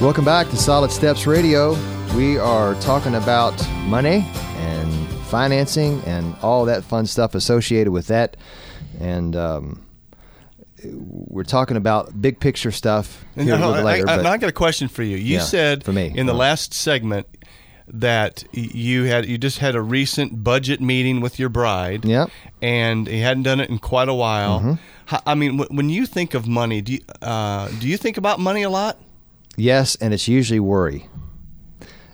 Welcome back to Solid Steps Radio. We are talking about money and financing and all that fun stuff associated with that. And um, we're talking about big picture stuff here a No, little I, later. I, but I got a question for you. You Yeah, said for me. in the Uh. last segment that you had you just had a recent budget meeting with your bride. Yep. Mm-hmm. And you hadn't done it in quite a while. How- I mean, when you think of money, do you, uh, do you think about money a lot? Yes, and it's usually worry.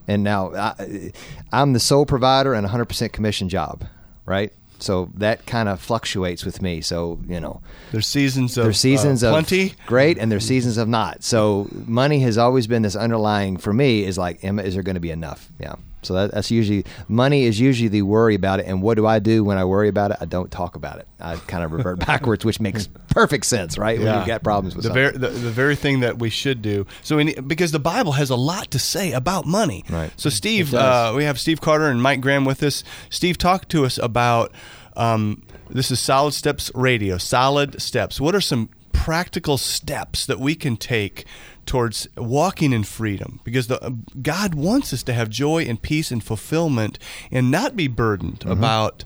And now I, I'm the sole provider and 100% commission job, right? So that kind of fluctuates with me. So you know, There's seasons of there's seasons uh, of plenty. great, and there's seasons of not. So money has always been this underlying for me is like, am, is there going to be enough? Yeah. So that, that's usually money is usually the worry about it. And what do I do when I worry about it? I don't talk about it. I kind of revert backwards, which makes perfect sense, right? When you've got problems with the something. very the, the very thing that we should do. So in, because the Bible has a lot to say about money. Right. So Steve, uh, we have Steve Carter and Mike Graham with us. Steve, talk to us about um, this is Solid Steps Radio. Solid Steps. What are some practical steps that we can take towards walking in freedom? Because the, God wants us to have joy and peace and fulfillment, and not be burdened Mm-hmm. about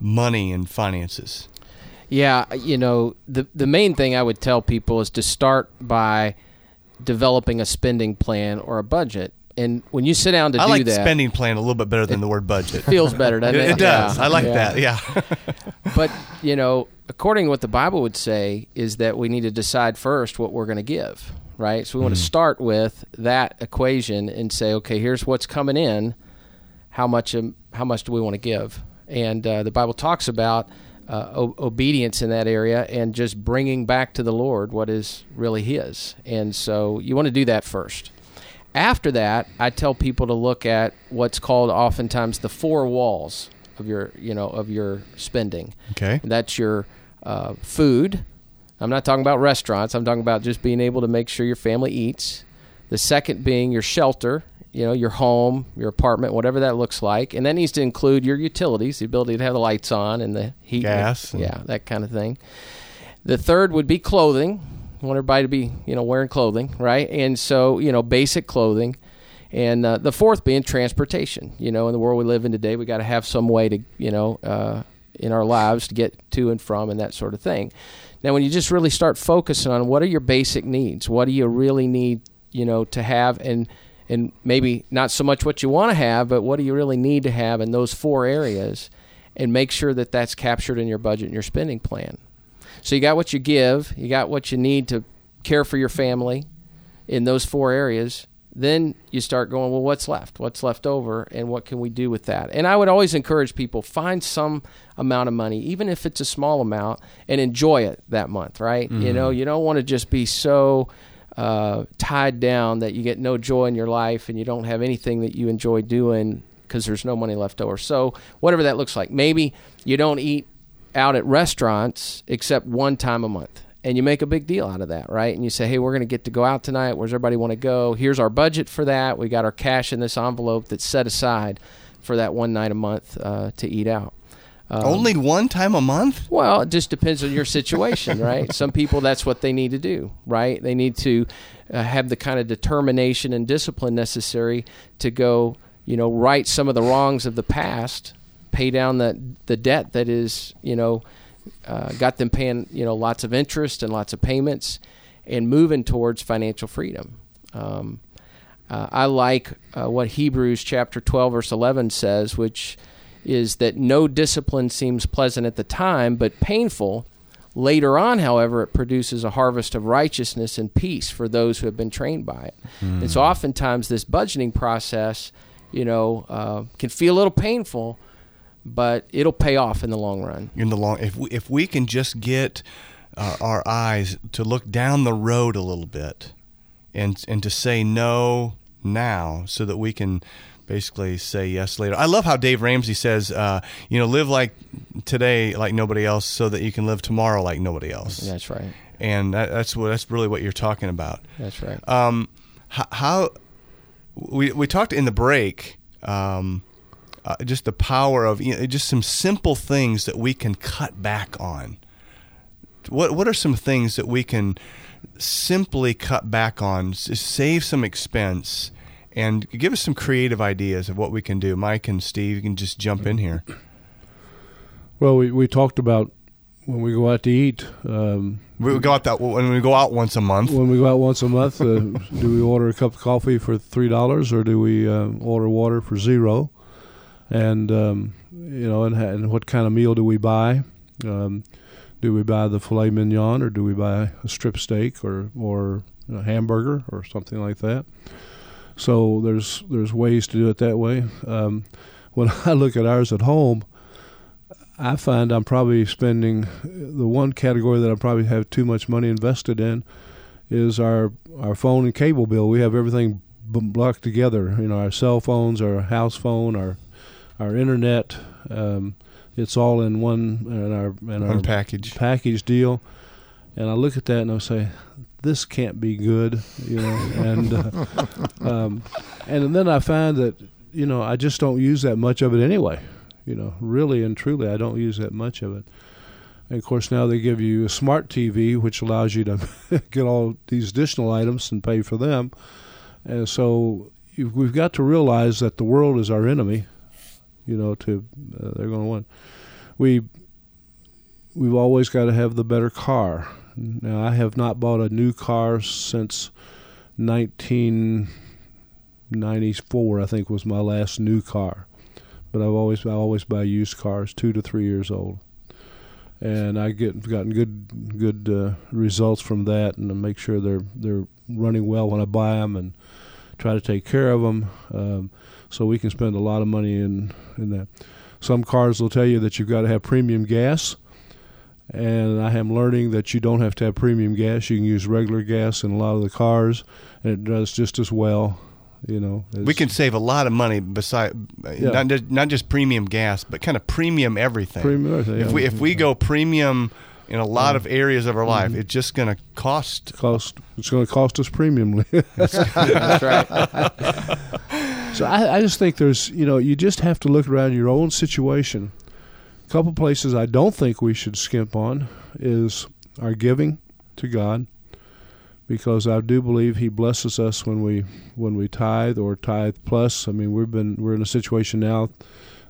money and finances. Yeah, you know, the the main thing I would tell people is to start by developing a spending plan or a budget. And when you sit down to I do like that, spending plan a little bit better than the word budget. feels better, doesn't It, it? it does. Yeah. I like Yeah. that. Yeah. But you know, according to what the Bible would say, is that we need to decide first what we're going to give, right? So we want to start with that equation and say, okay, here's what's coming in. How much? Um, how much do we want to give? And uh, the Bible talks about uh, o- obedience in that area and just bringing back to the Lord what is really His. And so you want to do that first. After that, I tell people to look at what's called oftentimes the four walls of your, you know, of your spending. Okay. That's your uh, food. I'm not talking about restaurants. I'm talking about just being able to make sure your family eats. The second being your shelter, you know, your home, your apartment, whatever that looks like, and that needs to include your utilities, the ability to have the lights on and the heat, Gas and- yeah, that kind of thing. The third would be clothing. I want everybody to be, you know, wearing clothing, right? And so, you know, basic clothing. And uh, the fourth being transportation. You know, in the world we live in today, we got to have some way to, you know, uh, in our lives to get to and from and that sort of thing. Now, when you just really start focusing on what are your basic needs, what do you really need, you know, to have, and and maybe not so much what you want to have, but what do you really need to have in those four areas, and make sure that that's captured in your budget and your spending plan. So you got what you give, you got what you need to care for your family in those four areas. Then you start going, well, what's left? What's left over? And what can we do with that? And I would always encourage people find some amount of money, even if it's a small amount, and enjoy it that month, right? You know, you don't want to just be so uh, tied down that you get no joy in your life and you don't have anything that you enjoy doing because there's no money left over. So, whatever that looks like, maybe you don't eat out at restaurants except one time a month. And you make a big deal out of that, right? And you say, hey, we're going to get to go out tonight. Where's everybody want to go? Here's our budget for that. We got our cash in this envelope that's set aside for that one night a month uh, to eat out. Um, Only one time a month? well, it just depends on your situation, right? Some people, that's what they need to do, right? They need to uh, have the kind of determination and discipline necessary to go, you know, right some of the wrongs of the past, pay down the the debt that is, you know, uh, got them paying, you know, lots of interest and lots of payments, and moving towards financial freedom. Um, uh, I like uh, what Hebrews chapter 12, verse 11 says, which is that no discipline seems pleasant at the time, but painful. Later on, however, it produces a harvest of righteousness and peace for those who have been trained by it. And so, oftentimes, this budgeting process, you know, uh, can feel a little painful, but it'll pay off in the long run. In the long, if we if we can just get uh, our eyes to look down the road a little bit, and and to say no now, so that we can basically say yes later. I love how Dave Ramsey says, uh, you know, live like today like nobody else, so that you can live tomorrow like nobody else. That's right. And that, that's what that's really what you're talking about. That's right. Um, h- how we we talked in the break, um, uh, just the power of you know, just some simple things that we can cut back on what what are some things that we can simply cut back on, save some expense, and give us some creative ideas of what we can do? Mike and Steve, you can just jump in here. Well, we, we talked about when we go out to eat. Um, We go out that when we go out once a month. when we go out once a month, uh, do we order a cup of coffee for three dollars or do we uh, order water for zero? And um, you know, and, and what kind of meal do we buy? Um, do we buy the filet mignon or do we buy a strip steak or or a hamburger or something like that? So there's there's ways to do it that way. Um, when I look at ours at home, I find I'm probably spending the one category that I probably have too much money invested in is our our phone and cable bill. We have everything blocked together. You know, our cell phones, our house phone, our our internet. Um, it's all in one in our in our package. package deal. And I look at that and I say, this can't be good, you know. and uh, um, and then I find that you know I just don't use that much of it anyway. You know, really and truly, I don't use that much of it. And of course, now they give you a smart TV, which allows you to get all these additional items and pay for them. And so we've got to realize that the world is our enemy. You know, to uh, they're going to win. We we've always got to have the better car. Now, I have not bought a new car since 1994. I think was my last new car, but I've always I always buy used cars, two to three years old, and I get gotten good good uh, results from that, and I make sure they're they're running well when I buy them, and try to take care of them, um, so we can spend a lot of money in in that. Some cars will tell you that you've got to have premium gas and I am learning that you don't have to have premium gas. You can use regular gas in a lot of the cars, and it does just as well. You know, We can save a lot of money beside Yeah. not just, not just premium gas, but kind of premium everything. premium. everything, if yeah. we if we go premium in a lot Yeah. of areas of our life, Mhm. it's just going to cost. cost, it's going to cost us premium. That's right. So I, I just think there's, you know, you just have to look around your own situation. A couple places I don't think we should skimp on is our giving to God, because I do believe He blesses us when we when we tithe or tithe plus. I mean, we've been we're in a situation now,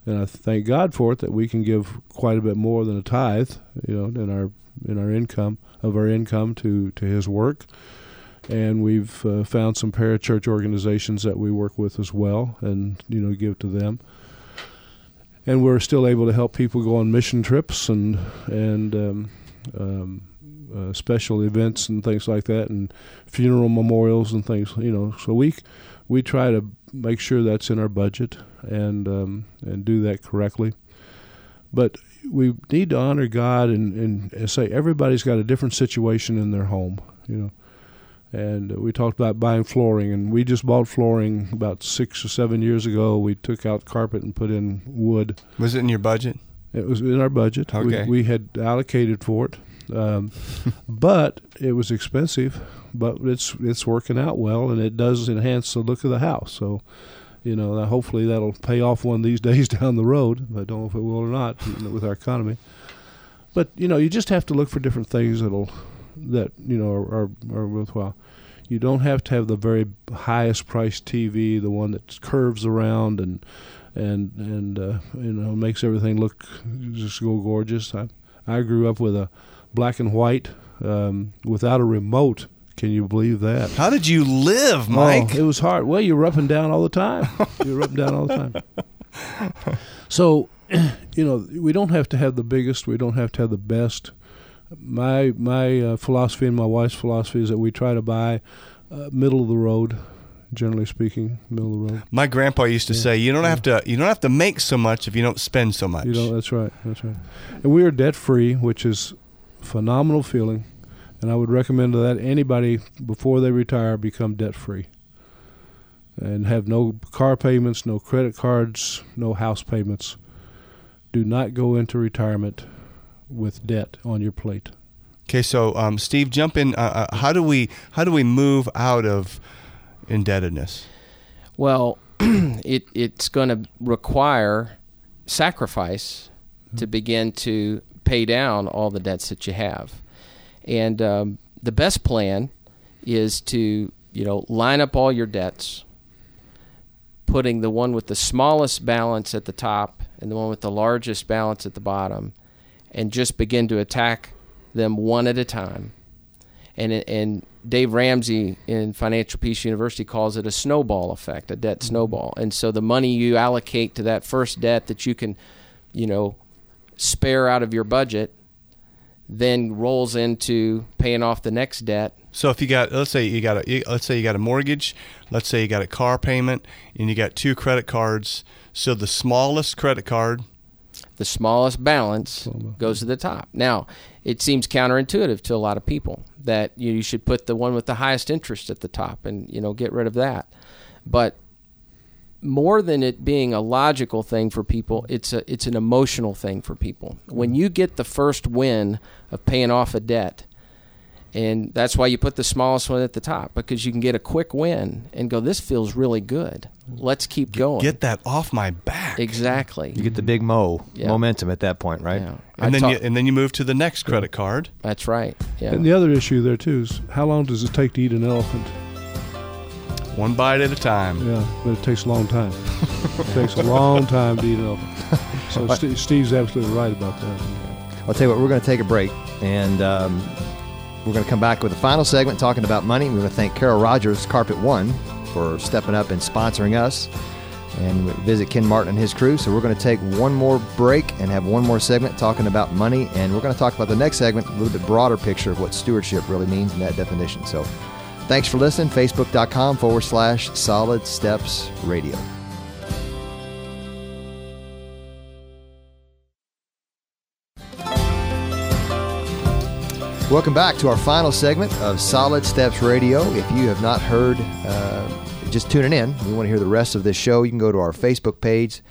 and I thank God for it that we can give quite a bit more than a tithe, you know, in our in our income of our income to to His work and we've uh, found some parachurch organizations that we work with as well, and you know give to them. And we're still able to help people go on mission trips and and um, um, uh, special events and things like that, and funeral memorials and things. You know, so we we try to make sure that's in our budget and um, and do that correctly. But we need to honor God and, and say everybody's got a different situation in their home. You know and we talked about buying flooring and we just bought flooring about six or seven years ago. We took out carpet and put in wood. Was it in your budget? it was in our budget. Okay. we, we had allocated for it. Um, but it was expensive but it's it's working out well and it does enhance the look of the house. So you know hopefully that'll pay off one of these days down the road. I don't know if it will or not with our economy. But you know you just have to look for different things that'll that you know are, are, are worthwhile you don't have to have the very highest priced TV, the one that curves around and and and uh, you know makes everything look just go gorgeous. I I grew up with a black and white um, without a remote. Can you believe that? How did you live, Mike? Oh, it was hard. Well, you were up and down all the time. you were up and down all the time. So, you know, we don't have to have the biggest. We don't have to have the best. My my uh, philosophy and my wife's philosophy is that we try to buy uh, middle of the road, generally speaking, middle of the road. My grandpa used to Yeah. say, "You don't Yeah. have to. You don't have to make so much if you don't spend so much." You know, that's right. That's right. And we are debt free, which is phenomenal feeling. And I would recommend that anybody before they retire become debt free. And have no car payments, no credit cards, no house payments. Do not go into retirement with debt on your plate. Okay, so um, Steve, jump in. Uh, uh, how do we how do we move out of indebtedness? Well, it it's going to require sacrifice to begin to pay down all the debts that you have. And um, the best plan is to you know line up all your debts, putting the one with the smallest balance at the top and the one with the largest balance at the bottom, and just begin to attack them one at a time. And and Dave Ramsey in Financial Peace University calls it a snowball effect, a debt mm-hmm. snowball. And so the money you allocate to that first debt that you can, you know, spare out of your budget then rolls into paying off the next debt. So if you got, let's say you got a, let's say you got a mortgage, let's say you got a car payment, and you got two credit cards. So the smallest credit card, the smallest balance goes to the top. Now, it seems counterintuitive to a lot of people that you should put the one with the highest interest at the top and you know get rid of that. But more than it being a logical thing for people, it's a it's an emotional thing for people. When mm-hmm. you get the first win of paying off a debt, and that's why you put the smallest one at the top because you can get a quick win and go, "This feels really good. Let's keep going." get that off my back. exactly. You get the big mo Yeah. momentum at that point, right? Yeah. I And then talk- you, and then you move to the next credit card. that's right. Yeah. And the other issue there too is how long does it take to eat an elephant? One bite at a time. Yeah, but it takes a long time. it takes a long time to eat an elephant. So Steve, Steve's absolutely right about that. I'll tell you what, we're going to take a break and um, we're going to come back with a final segment talking about money. We're going to thank Carol Rogers, Carpet One, for stepping up and sponsoring us and visit Ken Martin and his crew. So we're going to take one more break and have one more segment talking about money. And we're going to talk about the next segment, a little bit broader picture of what stewardship really means in that definition. So thanks for listening. Facebook.com forward slash solid steps radio. Welcome back to our final segment of Solid Steps Radio. If you have not heard, uh, just tuning in, you want to hear the rest of this show, you can go to our Facebook page,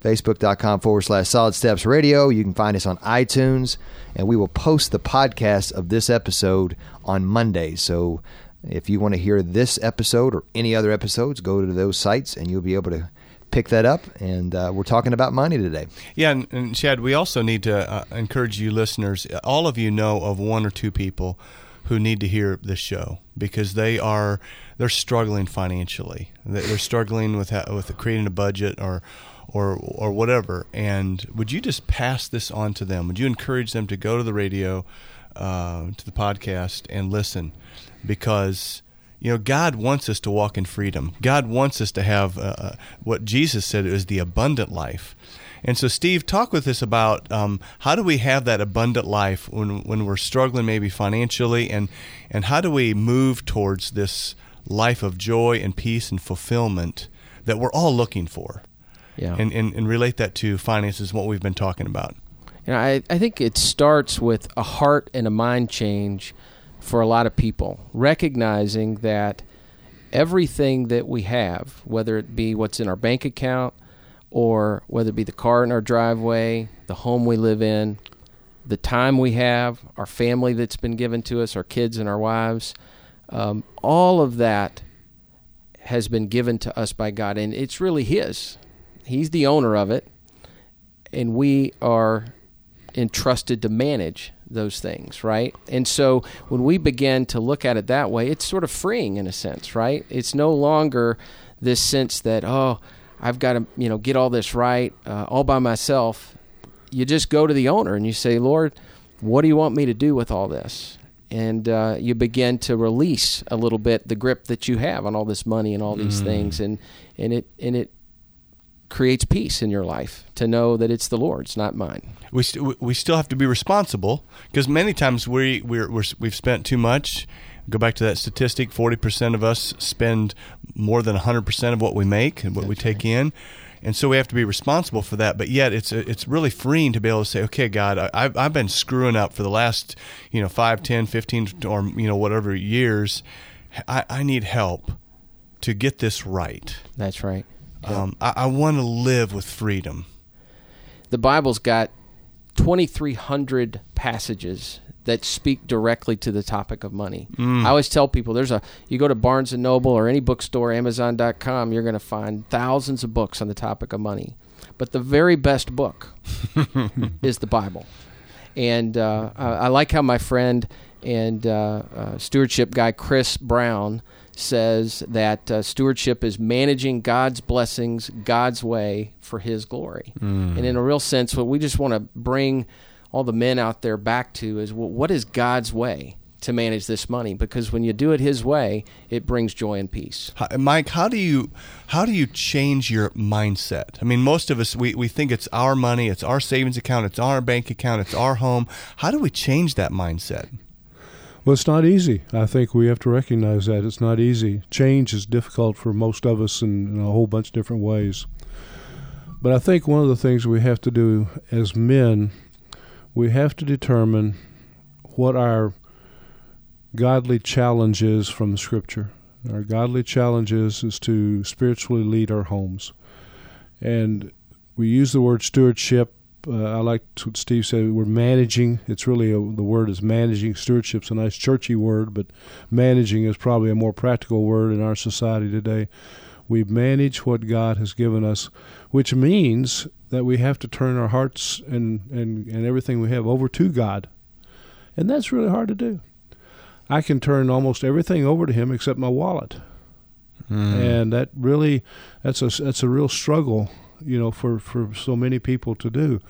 facebook.com forward slash Solid Steps Radio. You can find us on iTunes, and we will post the podcast of this episode on Monday. So if you want to hear this episode or any other episodes, go to those sites and you'll be able to pick that up. And uh, we're talking about money today. Yeah, and, and Chad, we also need to uh, encourage you listeners. All of you know of one or two people who need to hear this show because they are they're struggling financially. They- They're struggling with ha- with creating a budget or or or whatever. And would you just pass this on to them? Would you encourage them to go to the radio, uh, to the podcast, and listen? Because you know, God wants us to walk in freedom. God wants us to have uh, uh, what Jesus said is the abundant life. And so, Steve, talk with us about um, how do we have that abundant life when when we're struggling maybe financially, and and how do we move towards this life of joy and peace and fulfillment that we're all looking for, yeah. and and, and relate that to finances, what we've been talking about. And I, I think it starts with a heart and a mind change for a lot of people, recognizing that everything that we have, whether it be what's in our bank account or whether it be the car in our driveway, the home we live in, the time we have, our family that's been given to us, our kids and our wives, um, all of that has been given to us by God, and it's really His. He's the owner of it, and we are entrusted to manage those things, right? And so when we begin to look at it that way, it's sort of freeing in a sense, right? It's no longer this sense that oh, I've got to you know get all this right uh, all by myself. You just go to the owner and you say, Lord, what do you want me to do with all this? And uh, you begin to release a little bit the grip that you have on all this money and all these things, and and it and it creates peace in your life to know that it's the Lord's, not mine. we st- we still have to be responsible because many times we we're, we're we've spent too much. Go back to that statistic: forty percent of us spend more than hundred percent of what we make and what we take in, and so we have to be responsible for that. But yet, it's it's really freeing to be able to say, "Okay, God, I, I've I've been screwing up for the last you know five, ten, fifteen, or you know whatever years. I, I need help to get this right. That's right. Um, I, I want to live with freedom." the Bible's got 2,300 passages that speak directly to the topic of money. I always tell people there's a you go to Barnes and Noble or any bookstore, Amazon.com, you're going to find thousands of books on the topic of money. But the very best book is the Bible. And uh, I I like how my friend And uh, uh, stewardship guy Chris Brown says that uh, stewardship is managing God's blessings God's way for His glory. Mm. And in a real sense, what we just want to bring all the men out there back to is well, what is God's way to manage this money? Because when you do it His way, it brings joy and peace. Hi- Mike, how do you how do you change your mindset? I mean, most of us we, we think it's our money, it's our savings account, it's our bank account, it's our home. How do we change that mindset? Well, it's not easy. I think we have to recognize that it's not easy. Change is difficult for most of us in, in a whole bunch of different ways. But I think one of the things we have to do as men, we have to determine what our godly challenge is from the Scripture. Our godly challenge is, is to spiritually lead our homes. And we use the word stewardship Uh, I like what Steve said. We're managing. It's really a, the word is managing. Stewardship's a nice churchy word, but managing is probably a more practical word in our society today. We manage what God has given us, which means that we have to turn our hearts and, and, and everything we have over to God. And that's really hard to do. I can turn almost everything over to Him except my wallet. Mm. And that really, that's a, that's a real struggle you know, for, for so many people to do.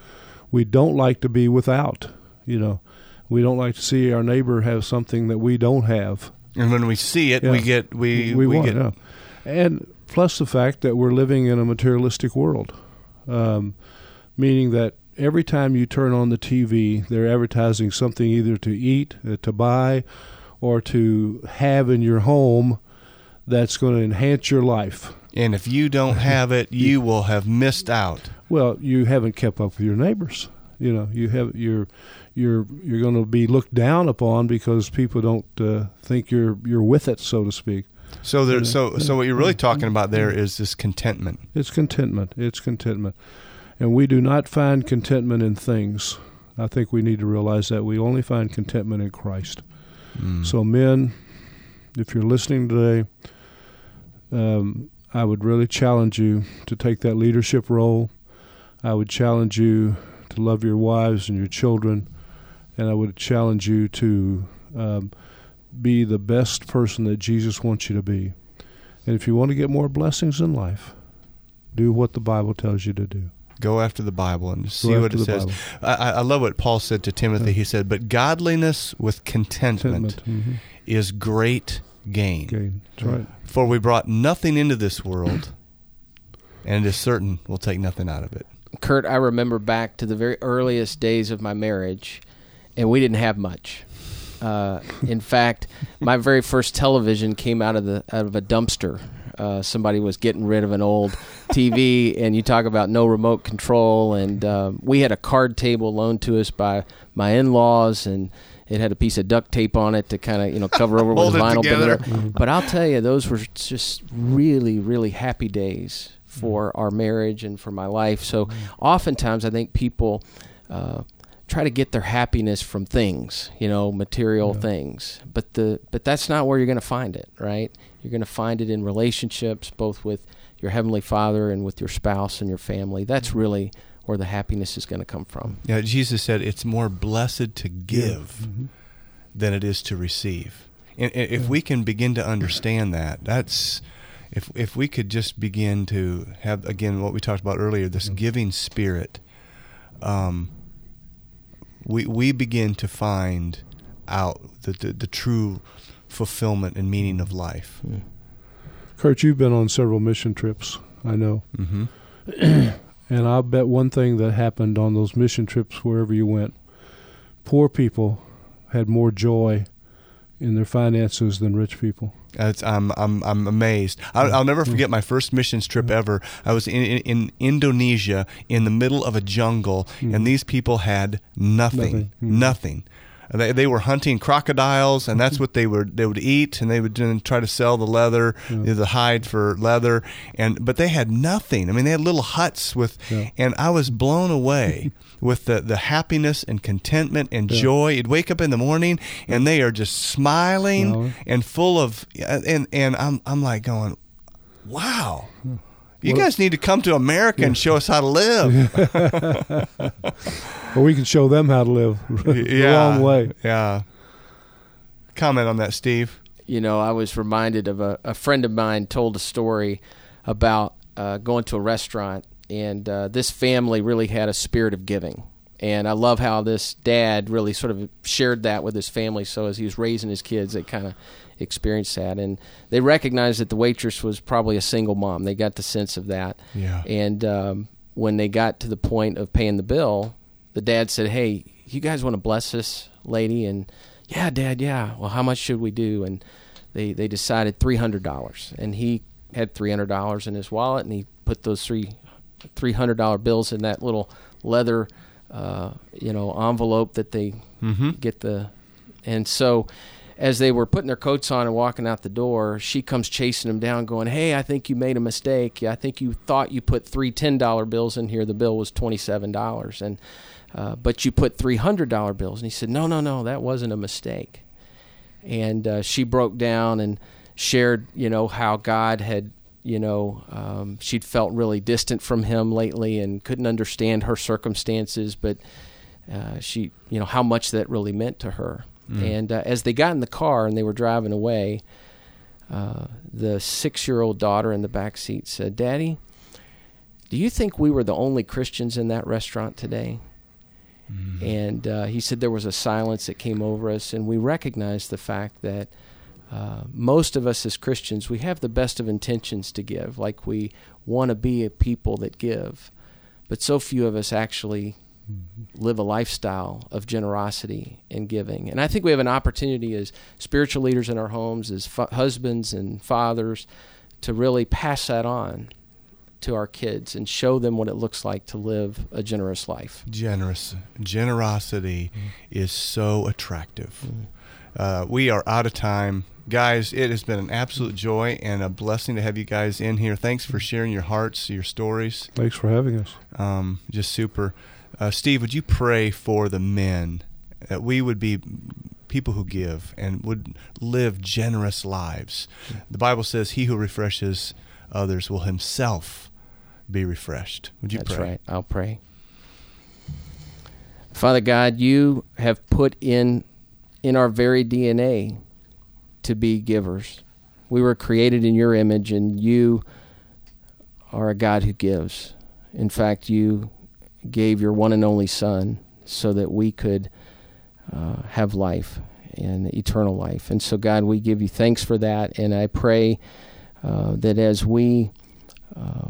We don't like to be without, you know. We don't like to see our neighbor have something that we don't have. And when we see it, Yeah. we get we we, we, want, get yeah. And plus the fact that we're living in a materialistic world, um, meaning that every time you turn on the TV, they're advertising something either to eat, uh, to buy, or to have in your home that's going to enhance your life. And if you don't have it, you will have missed out. Well, you haven't kept up with your neighbors. You know, you have you're you're you're going to be looked down upon because people don't uh, think you're you're with it, so to speak. So there, so so what you're really talking about there Mm-hmm. this contentment. It's contentment. It's contentment, and we do not find contentment in things. I think we need to realize that we only find contentment in Christ. Mm. So, men, if you're listening today, um, I would really challenge you to take that leadership role. I would challenge you to love your wives and your children, and I would challenge you to um, be the best person that Jesus wants you to be. And if you want to get more blessings in life, do what the Bible tells you to do. Go after the Bible and see what it says. I, I love what Paul said to Timothy. Yeah. He said, "But godliness with contentment, Contentment. Mhm. is great gain. Okay, that's right. For we brought nothing into this world, and it is certain we'll take nothing out of it." Kurt, I remember back to the very earliest days of my marriage, and we didn't have much. Uh, in fact, my very first television came out of the out of a dumpster. Uh, somebody was getting rid of an old TV, and you talk about no remote control. And uh, we had a card table loaned to us by my in-laws, and it had a piece of duct tape on it to kind of you know cover over with Hold it vinyl together. binder. But I'll tell you, those were just really, really happy days for our marriage and for my life. So oftentimes, I think people uh, try to get their happiness from things, you know, material things. But the but that's not where you're going to find it, right? You're going to find it in relationships, both with your heavenly Father and with your spouse and your family. That's really where the happiness is going to come from. Yeah, Jesus said it's more blessed to give Mm-hmm. than it is to receive. And and if we can begin to understand that, that's if if we could just begin to have again what we talked about earlier, this giving spirit, um, we we begin to find out the the, the true fulfillment and meaning of life. Kurt, you've been on several mission trips, I know. Mm-hmm. And I'll bet one thing that happened on those mission trips, wherever you went, poor people had more joy in their finances than rich people. It's, I'm I'm I'm amazed. I'll, I'll never forget my first missions trip mm-hmm. ever. I was in, in, in Indonesia in the middle of a jungle, and mm-hmm. these people had nothing, Nothing. Mm-hmm. nothing. They, they were hunting crocodiles, and that's what they would they would eat, and they would then try to sell the leather, the hide for leather, and but they had nothing. I mean, they had little huts with, Yeah. and I was blown away with the the happiness and contentment and joy. You'd wake up in the morning, and they are just smiling Smiling. and full of, and and I'm I'm like going, wow. You Well- guys need to come to America and show us how to live. Or we can show them how to live the yeah, wrong way. Yeah. comment on that, Steve? You know, I was reminded of a, a friend of mine told a story about uh, going to a restaurant, and uh, this family really had a spirit of giving. And I love how this dad really sort of shared that with his family. So as he was raising his kids, they kind of experienced that, and they recognized that the waitress was probably a single mom. They got the sense of that. Yeah. And um, when they got to the point of paying the bill, the dad said, "Hey, you guys want to bless this lady?" And yeah, Dad, yeah. Well, how much should we do? And they they decided three hundred dollars, and he had three hundred dollars in his wallet, and he put those three three hundred dollar bills in that little leather, uh, you know, envelope that they Mm-hmm. get the, and so. As they were putting their coats on and walking out the door, she comes chasing them down, going, "Hey, I think you made a mistake. I think you thought you put three ten dollar bills in here. The bill was twenty seven dollars, and uh, but you put three hundred dollar bills." And he said, "No, no, no, that wasn't a mistake." And uh, she broke down and shared, you know, how God had, you know, um, she'd felt really distant from Him lately and couldn't understand her circumstances, but uh, she, you know, how much that really meant to her. And uh, as they got in the car and they were driving away, uh, the six-year-old daughter in the back seat said, "Daddy." Do you think we were the only Christians in that restaurant today? And uh, he said there was a silence that came over us, and we recognized the fact that uh, most of us as Christians, we have the best of intentions to give, like we want to be a people that give, but so few of us actually live a lifestyle of generosity and giving. And I think we have an opportunity as spiritual leaders in our homes, as fa- husbands and fathers, to really pass that on to our kids and show them what it looks like to live a generous life. Generous generosity is so attractive. Uh, we are out of time. Guys, it has been an absolute joy and a blessing to have you guys in here. Thanks for sharing your hearts, your stories. Thanks for having us. Um, just super. Uh, Steve, would you pray for the men that we would be people who give and would live generous lives? The Bible says, "He who refreshes others will himself be refreshed." Would you That's pray? right. I'll pray. Father God, you have put in in our very DNA to be givers. We were created in your image and you are a God who gives. In fact, you gave your one and only son so that we could uh, have life and eternal life. And so God, we give you thanks for that and I pray uh, that as we uh,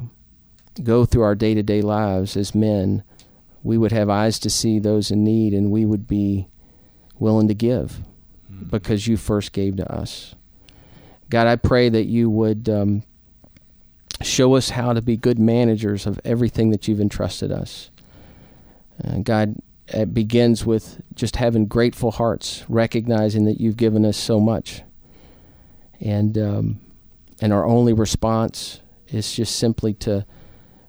go through our day to day lives as men, we would have eyes to see those in need and we would be willing to give because you first gave to us. God, I pray that you would um, show us how to be good managers of everything that you've entrusted us. Uh, God, it begins with just having grateful hearts, recognizing that you've given us so much. And, um, and our only response is just simply to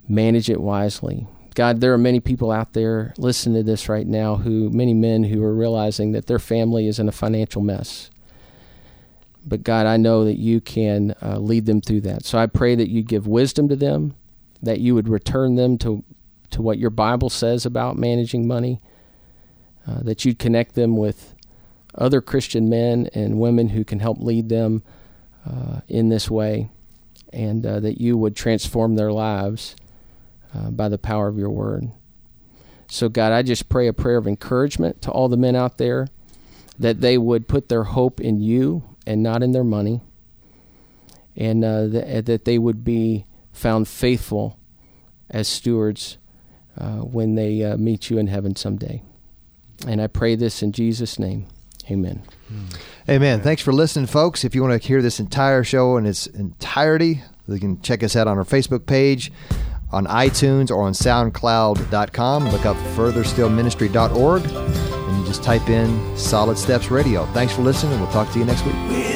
manage it wisely. God, there are many people out there listening to this right now who, many men who are realizing that their family is in a financial mess. But God, I know that you can uh, lead them through that. So I pray that you give wisdom to them, that you would return them to, to what your Bible says about managing money, uh, that you'd connect them with other Christian men and women who can help lead them uh, in this way, and uh, that you would transform their lives uh, by the power of your word. So, God, I just pray a prayer of encouragement to all the men out there that they would put their hope in you and not in their money, and uh, th- that they would be found faithful as stewards uh, when they uh, meet you in heaven someday. And I pray this in Jesus' name. Amen. Amen. Thanks for listening, folks. If you want to hear this entire show in its entirety, you can check us out on our Facebook page, on iTunes, or on SoundCloud.com. Look up furtherstillministry.org, and just type in Solid Steps Radio. Thanks for listening. and We'll talk to you next week.